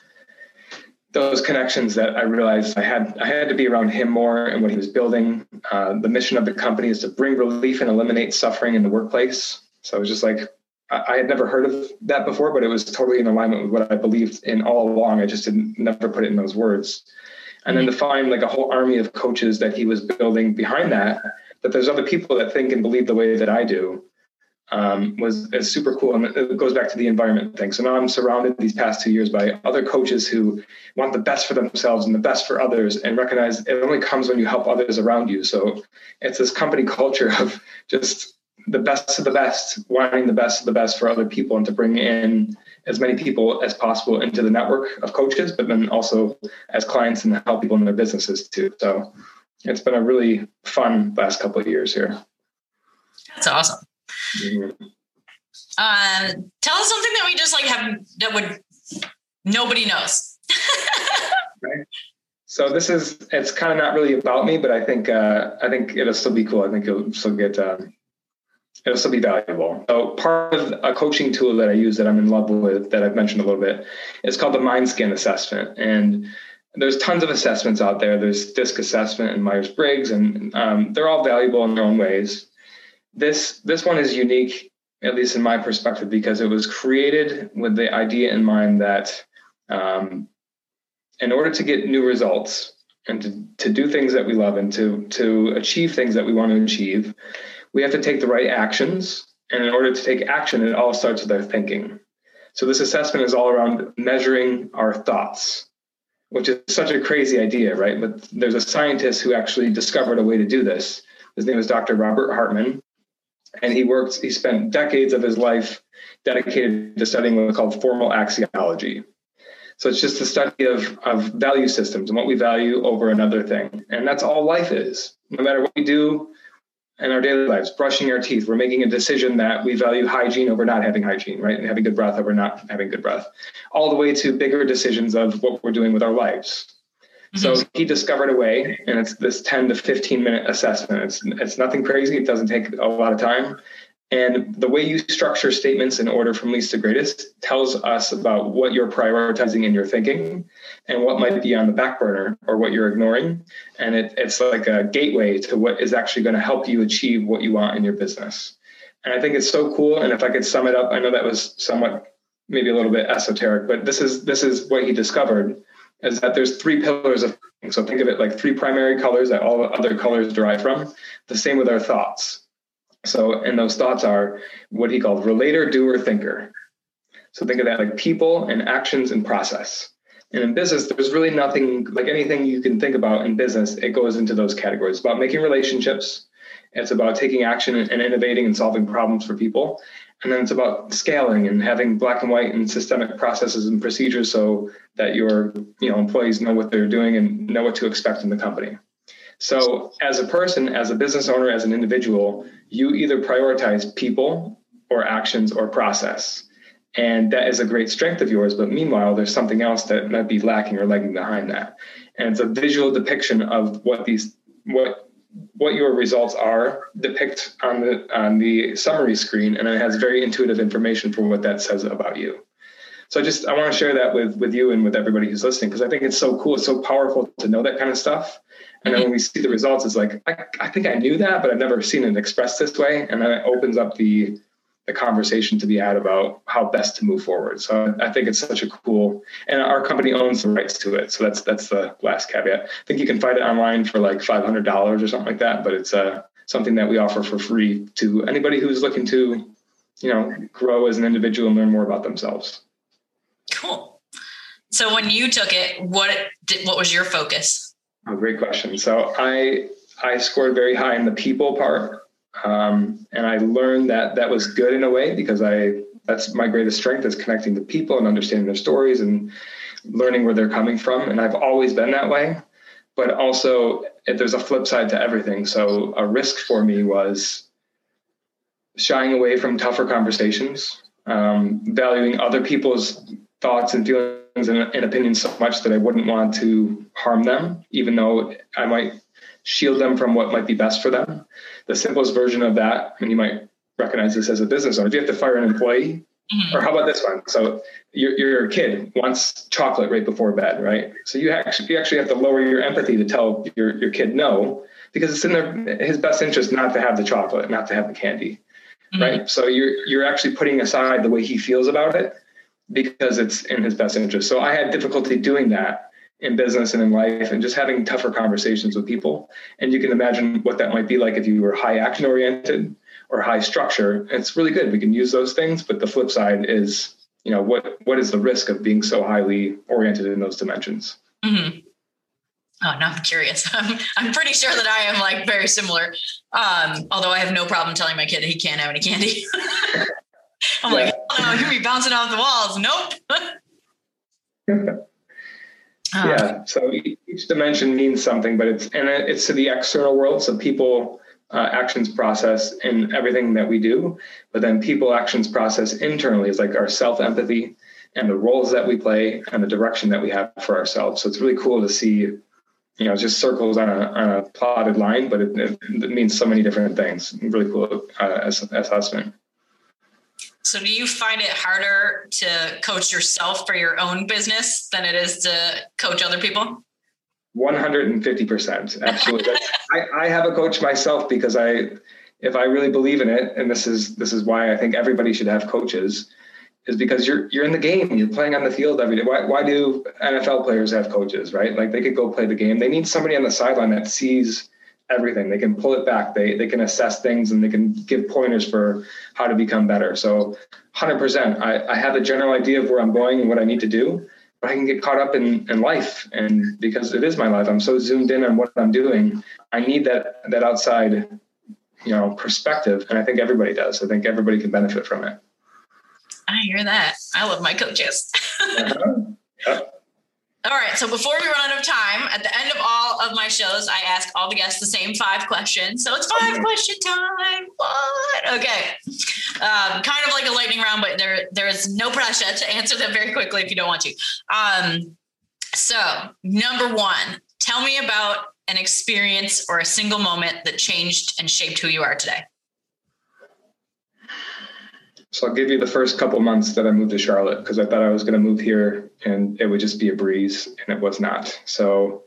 those connections that I realized I had I had to be around him more and what he was building. Uh, the mission of the company is to bring relief and eliminate suffering in the workplace. So it was just like I, I had never heard of that before, but it was totally in alignment with what I believed in all along. I just didn't never put it in those words and then to find like a whole army of coaches that he was building behind that that there's other people that think and believe the way that i do um, was super cool and it goes back to the environment thing so now i'm surrounded these past two years by other coaches who want the best for themselves and the best for others and recognize it only comes when you help others around you so it's this company culture of just the best of the best wanting the best of the best for other people and to bring in as many people as possible into the network of coaches, but then also as clients and help people in their businesses too. So it's been a really fun last couple of years here. That's awesome. Uh, tell us something that we just like have that would nobody knows. So this is it's kind of not really about me, but I think uh, I think it'll still be cool. I think you'll still get um, it'll still be valuable. So part of a coaching tool that I use that I'm in love with that I've mentioned a little bit is called the Mind MindScan assessment. And there's tons of assessments out there. There's DISC assessment and Myers-Briggs, and um, they're all valuable in their own ways. This this one is unique, at least in my perspective, because it was created with the idea in mind that um, in order to get new results and to, to do things that we love and to to achieve things that we want to achieve, we have to take the right actions. And in order to take action, it all starts with our thinking. So this assessment is all around measuring our thoughts, which is such a crazy idea, right? But there's a scientist who actually discovered a way to do this. His name is Dr. Robert Hartman. And he worked, he spent decades of his life dedicated to studying what's called formal axiology. So it's just the study of, of value systems and what we value over another thing. And that's all life is. No matter what we do, in our daily lives, brushing our teeth, we're making a decision that we value hygiene over not having hygiene, right? And having good breath over not having good breath, all the way to bigger decisions of what we're doing with our lives. Mm-hmm. So he discovered a way, and it's this 10 to 15 minute assessment. It's, it's nothing crazy. It doesn't take a lot of time. And the way you structure statements in order from least to greatest tells us about what you're prioritizing in your thinking and what might be on the back burner or what you're ignoring. And it, it's like a gateway to what is actually going to help you achieve what you want in your business. And I think it's so cool. And if I could sum it up, I know that was somewhat maybe a little bit esoteric, but this is this is what he discovered is that there's three pillars of so think of it like three primary colors that all other colors derive from. The same with our thoughts. So, and those thoughts are what he called relator, doer, thinker. So think of that like people and actions and process. And in business, there's really nothing like anything you can think about in business. It goes into those categories. It's about making relationships. It's about taking action and innovating and solving problems for people. And then it's about scaling and having black and white and systemic processes and procedures so that your you know employees know what they're doing and know what to expect in the company. So, as a person, as a business owner, as an individual, you either prioritize people or actions or process. And that is a great strength of yours. But meanwhile, there's something else that might be lacking or lagging behind that. And it's a visual depiction of what these, what, what your results are depict on the on the summary screen and it has very intuitive information for what that says about you so I just I want to share that with with you and with everybody who's listening because I think it's so cool. It's so powerful to know that kind of stuff. And then mm-hmm. when we see the results, it's like I, I think I knew that, but I've never seen it expressed this way. And then it opens up the the conversation to be had about how best to move forward. So I think it's such a cool, and our company owns the rights to it. So that's that's the last caveat. I think you can find it online for like five hundred dollars or something like that, but it's uh, something that we offer for free to anybody who's looking to, you know, grow as an individual and learn more about themselves. Cool. So when you took it, what did, what was your focus? Oh, great question. So I I scored very high in the people part um, and I learned that that was good in a way because I that's my greatest strength is connecting to people and understanding their stories and learning where they're coming from. And I've always been that way. But also, there's a flip side to everything. So a risk for me was shying away from tougher conversations, um, valuing other people's thoughts and feelings and, and opinions so much that I wouldn't want to harm them, even though I might shield them from what might be best for them. The simplest version of that, and you might recognize this as a business owner, if you have to fire an employee, mm-hmm. or how about this one? So your, your kid wants chocolate right before bed, right? So you actually you actually have to lower your empathy to tell your, your kid no, because it's in their his best interest not to have the chocolate, not to have the candy. Mm-hmm. Right. So you're you're actually putting aside the way he feels about it because it's in his best interest. So I had difficulty doing that in business and in life and just having tougher conversations with people. And you can imagine what that might be like if you were high action oriented or high structure. It's really good. We can use those things, but the flip side is, you know, what what is the risk of being so highly oriented in those dimensions? Mm-hmm. Oh, now I'm curious. I'm, I'm pretty sure that I am like very similar. Um, although I have no problem telling my kid he can't have any candy. I'm yeah. like, oh, no, you're be bouncing off the walls. Nope. Oh. Yeah. So each dimension means something, but it's and it's to the external world. So people uh, actions process in everything that we do, but then people actions process internally is like our self empathy and the roles that we play and the direction that we have for ourselves. So it's really cool to see, you know, just circles on a, on a plotted line, but it, it, it means so many different things. Really cool uh, assessment. So, do you find it harder to coach yourself for your own business than it is to coach other people? 150%. Absolutely. I, I have a coach myself because I, if I really believe in it, and this is this is why I think everybody should have coaches, is because you're you're in the game. You're playing on the field every day. Why why do NFL players have coaches, right? Like they could go play the game. They need somebody on the sideline that sees everything. They can pull it back. They they can assess things and they can give pointers for how to become better. So 100%, I, I have a general idea of where I'm going and what I need to do, but I can get caught up in, in life. And because it is my life, I'm so zoomed in on what I'm doing. I need that that outside, you know, perspective. And I think everybody does. I think everybody can benefit from it. I hear that. I love my coaches. uh-huh. yep. All right. So before we run out of time, at the end of all of my shows, I ask all the guests the same five questions. So it's five question time. What? Okay. Um, kind of like a lightning round, but there there is no pressure to answer them very quickly if you don't want to. Um, so number one, tell me about an experience or a single moment that changed and shaped who you are today. So I'll give you the first couple months that I moved to Charlotte because I thought I was going to move here and it would just be a breeze, and it was not. So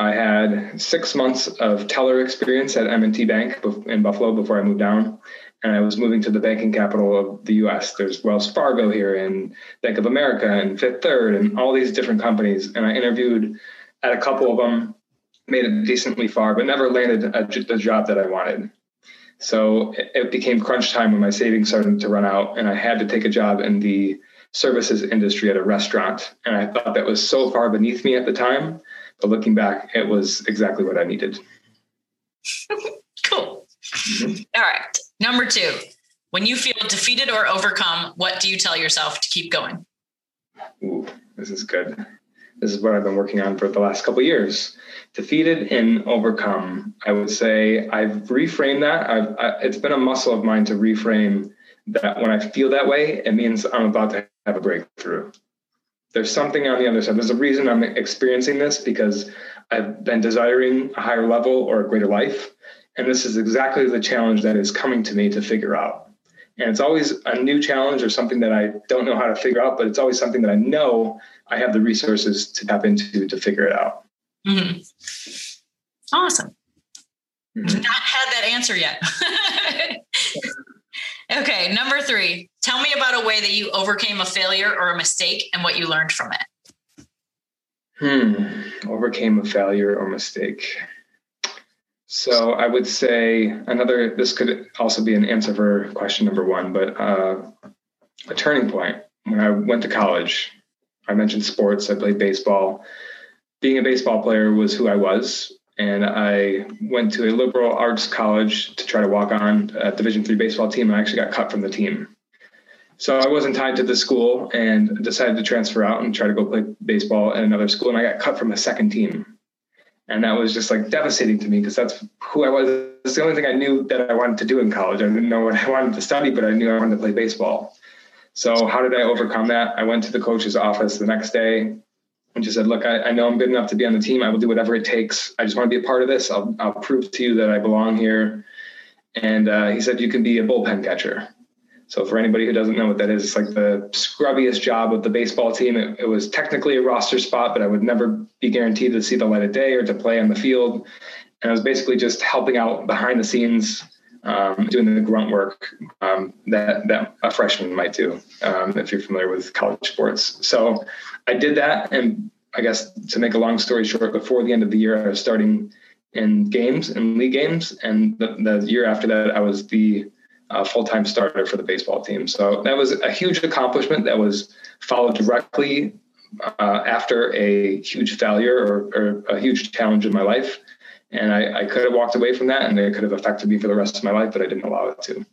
I had six months of teller experience at M&T Bank in Buffalo before I moved down, and I was moving to the banking capital of the U.S. There's Wells Fargo here, and Bank of America, and Fifth Third, and all these different companies. And I interviewed at a couple of them, made it decently far, but never landed a, the job that I wanted. So it became crunch time when my savings started to run out, and I had to take a job in the services industry at a restaurant. And I thought that was so far beneath me at the time, but looking back, it was exactly what I needed. cool. Mm-hmm. All right. Number two, when you feel defeated or overcome, what do you tell yourself to keep going? Ooh, this is good. This is what I've been working on for the last couple years defeated and overcome. I would say I've reframed that. I've, I, it's been a muscle of mine to reframe that when I feel that way, it means I'm about to have a breakthrough. There's something on the other side. There's a reason I'm experiencing this because I've been desiring a higher level or a greater life. And this is exactly the challenge that is coming to me to figure out. And it's always a new challenge or something that I don't know how to figure out, but it's always something that I know I have the resources to tap into to figure it out. Mm-hmm. Awesome. Mm-hmm. Not had that answer yet. okay, number three. Tell me about a way that you overcame a failure or a mistake and what you learned from it. Hmm. Overcame a failure or mistake. So I would say another. This could also be an answer for question number one, but uh, a turning point when I went to college. I mentioned sports. I played baseball. Being a baseball player was who I was, and I went to a liberal arts college to try to walk on a Division three baseball team. And I actually got cut from the team. So I wasn't tied to the school and decided to transfer out and try to go play baseball at another school. And I got cut from a second team. And that was just like devastating to me because that's who I was. It's the only thing I knew that I wanted to do in college. I didn't know what I wanted to study, but I knew I wanted to play baseball. So how did I overcome that? I went to the coach's office the next day and just said, look, I, I, know I'm good enough to be on the team. I will do whatever it takes. I just want to be a part of this. I'll, I'll prove to you that I belong here. And uh, he said, you can be a bullpen catcher. So for anybody who doesn't know what that is, it's like the scrubbiest job of the baseball team. It, it was technically a roster spot, but I would never be guaranteed to see the light of day or to play on the field. And I was basically just helping out behind the scenes, um, doing the grunt work um, that that a freshman might do, um, if you're familiar with college sports. So I did that, and I guess to make a long story short, before the end of the year, I was starting in games and league games, and the, the year after that, I was the uh, full-time starter for the baseball team. So that was a huge accomplishment that was followed directly uh, after a huge failure or, or, a huge challenge in my life. And I, I, could have walked away from that and it could have affected me for the rest of my life, but I didn't allow it to.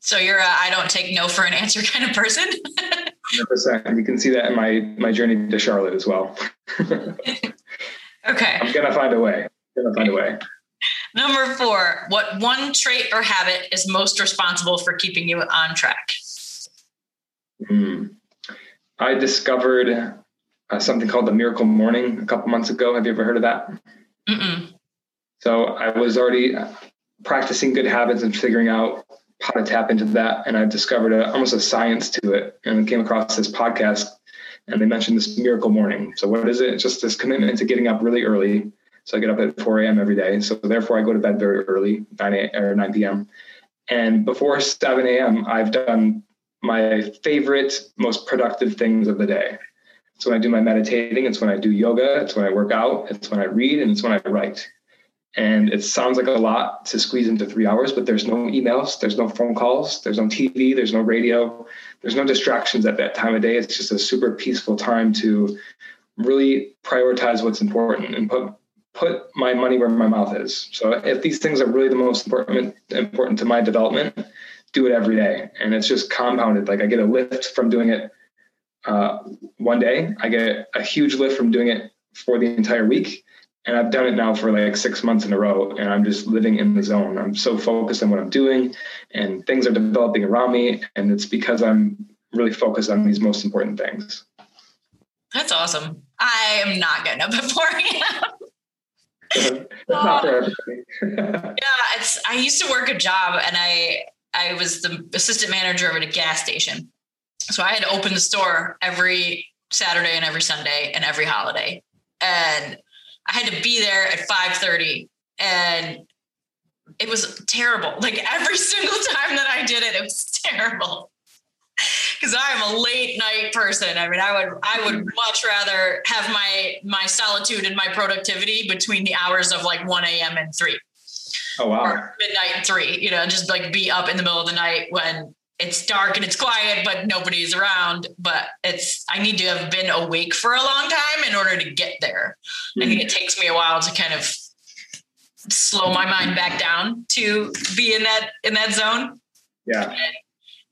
So you're a I don't take no for an answer kind of person. 100%. You can see that in my, my journey to Charlotte as well. okay. I'm going to find a way. I'm going to find a way. Number four, what one trait or habit is most responsible for keeping you on track? Mm. I discovered uh, something called the Miracle Morning a couple months ago. Have you ever heard of that? Mm-mm. So I was already practicing good habits and figuring out how to tap into that. And I discovered a, almost a science to it and came across this podcast and they mentioned this miracle morning. So what is it? It's just this commitment to getting up really early, so I get up at 4 a.m. every day. So therefore, I go to bed very early, 9 a, or 9 p.m. And before 7 a.m., I've done my favorite, most productive things of the day. It's when I do my meditating. It's when I do yoga. It's when I work out. It's when I read, and it's when I write. And it sounds like a lot to squeeze into three hours, but there's no emails, there's no phone calls, there's no TV, there's no radio, there's no distractions at that time of day. It's just a super peaceful time to really prioritize what's important and put put my money where my mouth is. So if these things are really the most important important to my development, do it every day. And it's just compounded. Like I get a lift from doing it uh, one day. I get a huge lift from doing it for the entire week. And I've done it now for like six months in a row, and I'm just living in the zone. I'm so focused on what I'm doing, and things are developing around me. And it's because I'm really focused on these most important things. That's awesome. I am not getting up at 4 a.m. not yeah, it's. I used to work a job, and I I was the assistant manager of a gas station, so I had to open the store every Saturday and every Sunday and every holiday, and I had to be there at five thirty, and it was terrible. Like every single time that I did it, it was terrible because I am a late night person. I mean, I would I would mm-hmm. much rather have my my solitude and my productivity between the hours of like 1 a.m. and 3. Oh wow. Or midnight and 3, you know, just like be up in the middle of the night when it's dark and it's quiet, but nobody's around. But it's I need to have been awake for a long time in order to get there. Mm-hmm. I think it takes me a while to kind of slow my mind back down to be in that in that zone. Yeah. And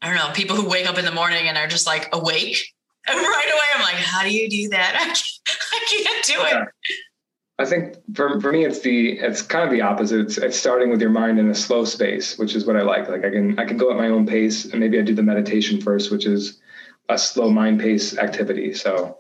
I don't know, people who wake up in the morning and are just like awake. And right away, I'm like, how do you do that? I can't, I can't do it. Yeah. I think for, for me, it's the it's kind of the opposite. It's, it's, starting with your mind in a slow space, which is what I like. Like I can I can go at my own pace, and maybe I do the meditation first, which is a slow mind pace activity. So,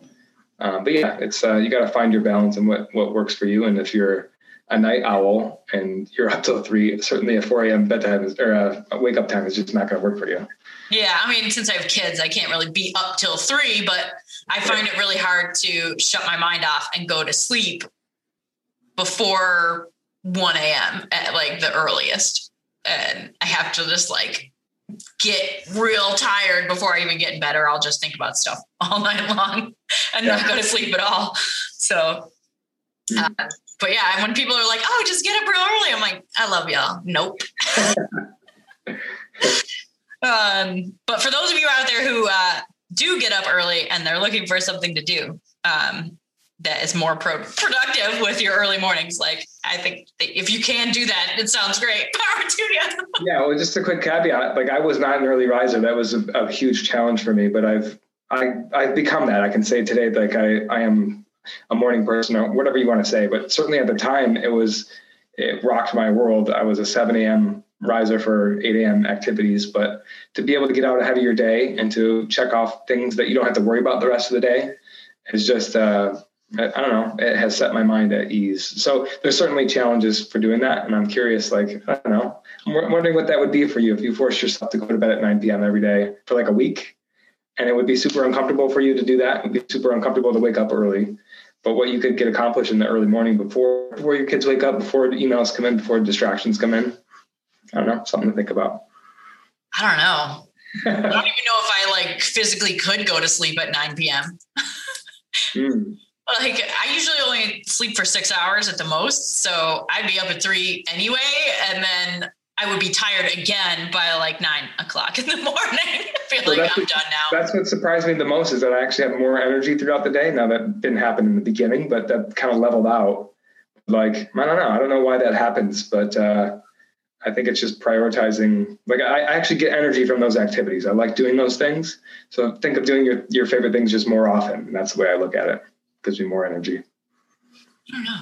um, but yeah, it's uh, you got to find your balance and what what works for you. And if you're a night owl and you're up till three, certainly a 4 a.m. bedtime or a wake up time is just not going to work for you. Yeah, I mean, since I have kids, I can't really be up till three, but I find it really hard to shut my mind off and go to sleep before 1 a.m. at like the earliest. And I have to just like get real tired before I even get in bed, or I'll just think about stuff all night long and yeah. not go to sleep at all. So, uh, but yeah, when people are like, "Oh, just get up real early," I'm like, "I love y'all." Nope. um, but for those of you out there who uh, do get up early and they're looking for something to do, um, that is more pro- productive with your early mornings. Like I think if you can do that, it sounds great. Power to you. yeah. Well, just a quick caveat. Like I was not an early riser. That was a, a, huge challenge for me, but I've, I, I've become that. I can say today, like I, I am a morning person or whatever you want to say, but certainly at the time it was, it rocked my world. I was a 7 a.m. riser for 8 a.m. activities, but to be able to get out ahead of your day and to check off things that you don't have to worry about the rest of the day is just, uh, I, don't know, it has set my mind at ease. So there's certainly challenges for doing that. And I'm curious, like, I don't know, I'm wondering what that would be for you if you forced yourself to go to bed at 9 p.m. every day for like a week. And it would be super uncomfortable for you to do that. It would be super uncomfortable to wake up early. But what you could get accomplished in the early morning before before your kids wake up, before emails come in, before distractions come in. I don't know, something to think about. I don't know. I don't even know if I like physically could go to sleep at 9 p.m. mm like I usually only sleep for six hours at the most. So I'd be up at three anyway. And then I would be tired again by like nine o'clock in the morning. I feel so like I'm what, done now. That's what surprised me the most is that I actually have more energy throughout the day. Now that didn't happen in the beginning, but that kind of leveled out. Like, I don't know. I don't know why that happens, but uh, I think it's just prioritizing. Like I, I, actually get energy from those activities. I like doing those things. So think of doing your, your favorite things just more often. And that's the way I look at it gives me more energy. I don't know.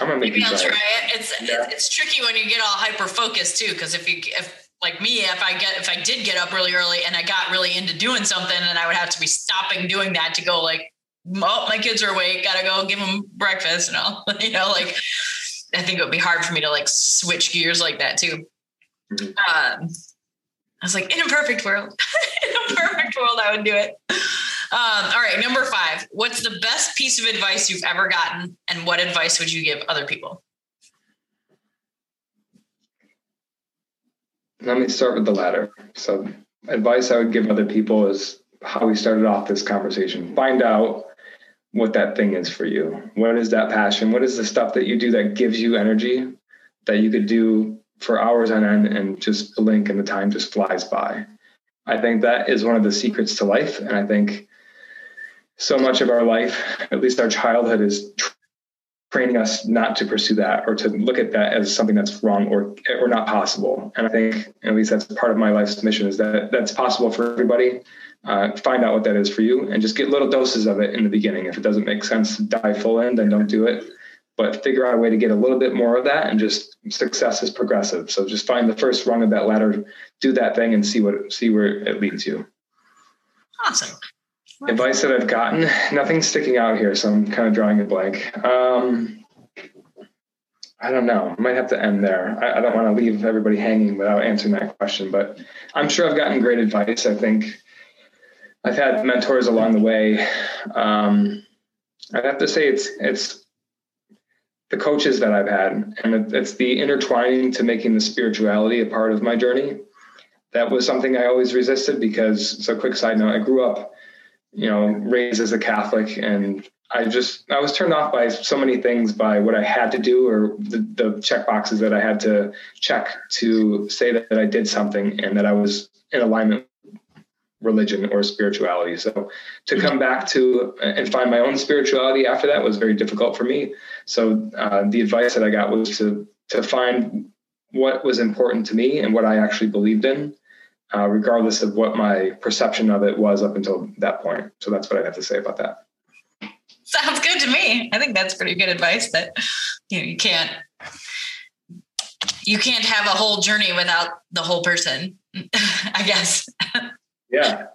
I'm gonna make Maybe I'll try it. It's yeah. it's tricky when you get all hyper focused too, because if you if like me, if I get if I did get up really early and I got really into doing something, and I would have to be stopping doing that to go like, oh, my kids are awake, gotta go give them breakfast, and all you know, like I think it would be hard for me to like switch gears like that too. Mm-hmm. Um, I was like, in a perfect world, in a perfect world, I would do it. Um, all right, number five. What's the best piece of advice you've ever gotten, and what advice would you give other people? Let me start with the latter. So, advice I would give other people is how we started off this conversation. Find out what that thing is for you. What is that passion? What is the stuff that you do that gives you energy that you could do for hours on end and just blink and the time just flies by? I think that is one of the secrets to life. And I think so much of our life, at least our childhood, is training us not to pursue that or to look at that as something that's wrong or or not possible. And I think at least that's part of my life's mission is that that's possible for everybody. Uh, find out what that is for you and just get little doses of it in the beginning. If it doesn't make sense dive full in, then don't do it. But figure out a way to get a little bit more of that and just success is progressive. So just find the first rung of that ladder, do that thing and see what see where it leads you. Awesome advice that I've gotten, nothing sticking out here, so I'm kind of drawing a blank. Um, I don't know. I might have to end there. I, I don't want to leave everybody hanging without answering that question, but I'm sure I've gotten great advice. I think I've had mentors along the way. Um, I'd have to say it's it's the coaches that I've had, and it's the intertwining to making the spirituality a part of my journey. That was something I always resisted because. So, quick side note: I grew up you know, raised as a Catholic, and I just I was turned off by so many things by what I had to do or the, the check boxes that I had to check to say that, that I did something and that I was in alignment religion or spirituality. So to come back to and find my own spirituality after that was very difficult for me. So uh, the advice that I got was to to find what was important to me and what I actually believed in uh, regardless of what my perception of it was up until that point. So that's what I have to say about that. Sounds good to me. I think that's pretty good advice that you know you can't you can't have a whole journey without the whole person, I guess. yeah.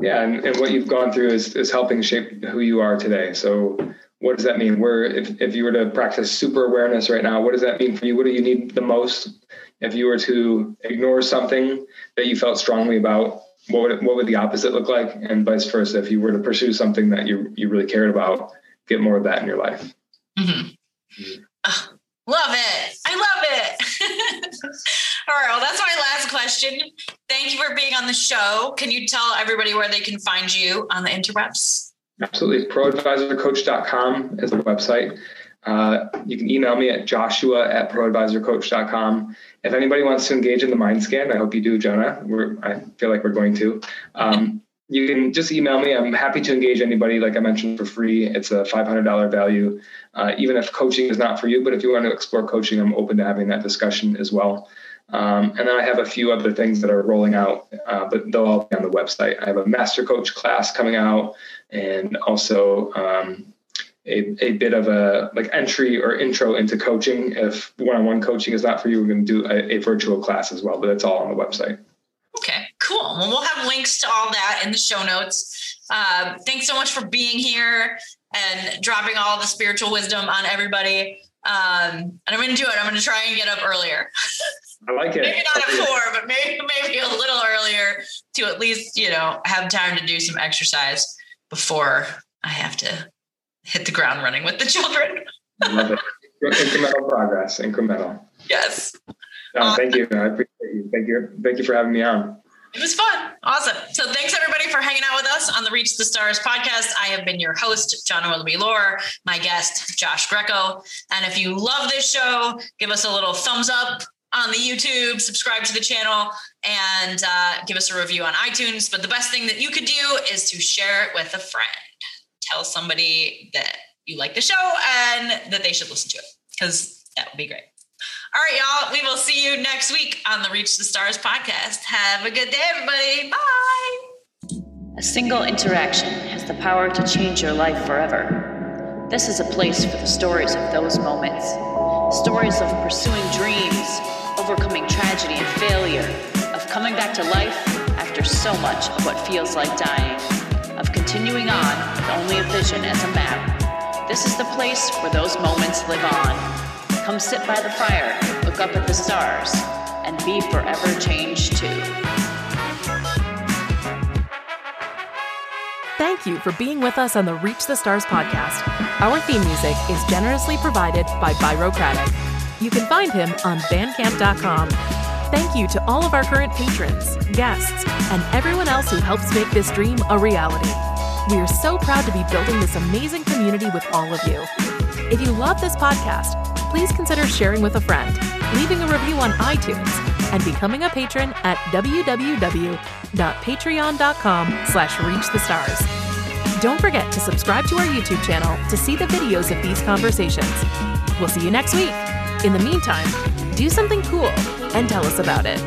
Yeah. And, and what you've gone through is, is helping shape who you are today. So what does that mean? Where if, if you were to practice super awareness right now, what does that mean for you? What do you need the most if you were to ignore something that you felt strongly about, what would it, what would the opposite look like? And vice versa, if you were to pursue something that you you really cared about, get more of that in your life. Mm-hmm. Mm-hmm. Oh, love it. I love it. All right. Well, that's my last question. thank you for being on the show. Can you tell everybody where they can find you on the interwebs? Absolutely. Proadvisorcoach.com is the website. Uh, you can email me at joshua at proadvisorcoach.com. If anybody wants to engage in the mind scan, I hope you do, Jonah. We're, I feel like we're going to. Um, you can just email me. I'm happy to engage anybody, like I mentioned, for free. It's a $500 value. Uh, even if coaching is not for you, but if you want to explore coaching, I'm open to having that discussion as well. Um, and then I have a few other things that are rolling out, uh, but they'll all be on the website. I have a master coach class coming out, and also um, a, a bit of a like entry or intro into coaching. If one-on-one coaching is not for you, we're going to do a, a virtual class as well, but it's all on the website. Okay, cool. Well, we'll have links to all that in the show notes. Um, thanks so much for being here and dropping all the spiritual wisdom on everybody. Um, and I'm going to do it. I'm going to try and get up earlier. I like it. maybe not at four, but maybe maybe a little earlier to at least you know have time to do some exercise before I have to hit the ground running with the children. Love it. Incremental progress. Incremental. Yes. Um, thank you. I appreciate you. Thank you. Thank you for having me on. It was fun. Awesome. So thanks everybody for hanging out with us on the Reach the Stars podcast. I have been your host, John Willoughby Lore, my guest, Josh Greco. And if you love this show, give us a little thumbs up on the YouTube, subscribe to the channel, and uh, give us a review on iTunes. But the best thing that you could do is to share it with a friend. Tell somebody that you like the show and that they should listen to it because that would be great. All right, y'all. We will see you next week on the Reach the Stars podcast. Have a good day, everybody. Bye. A single interaction has the power to change your life forever. This is a place for the stories of those moments. Stories of pursuing dreams, overcoming tragedy and failure, of coming back to life after so much of what feels like dying, continuing on with only a vision as a map. This is the place where those moments live on. Come sit by the fire, look up at the stars, and be forever changed too. Thank you for being with us on the Reach the Stars podcast. Our theme music is generously provided by Byrocratic. You can find him on bandcamp.com. Thank you to all of our current patrons, guests, and everyone else who helps make this dream a reality. We are so proud to be building this amazing community with all of you. If you love this podcast, please consider sharing with a friend, leaving a review on iTunes, and becoming a patron at www.patreon.com slash reach the stars. Don't forget to subscribe to our YouTube channel to see the videos of these conversations. We'll see you next week. In the meantime, do something cool and tell us about it.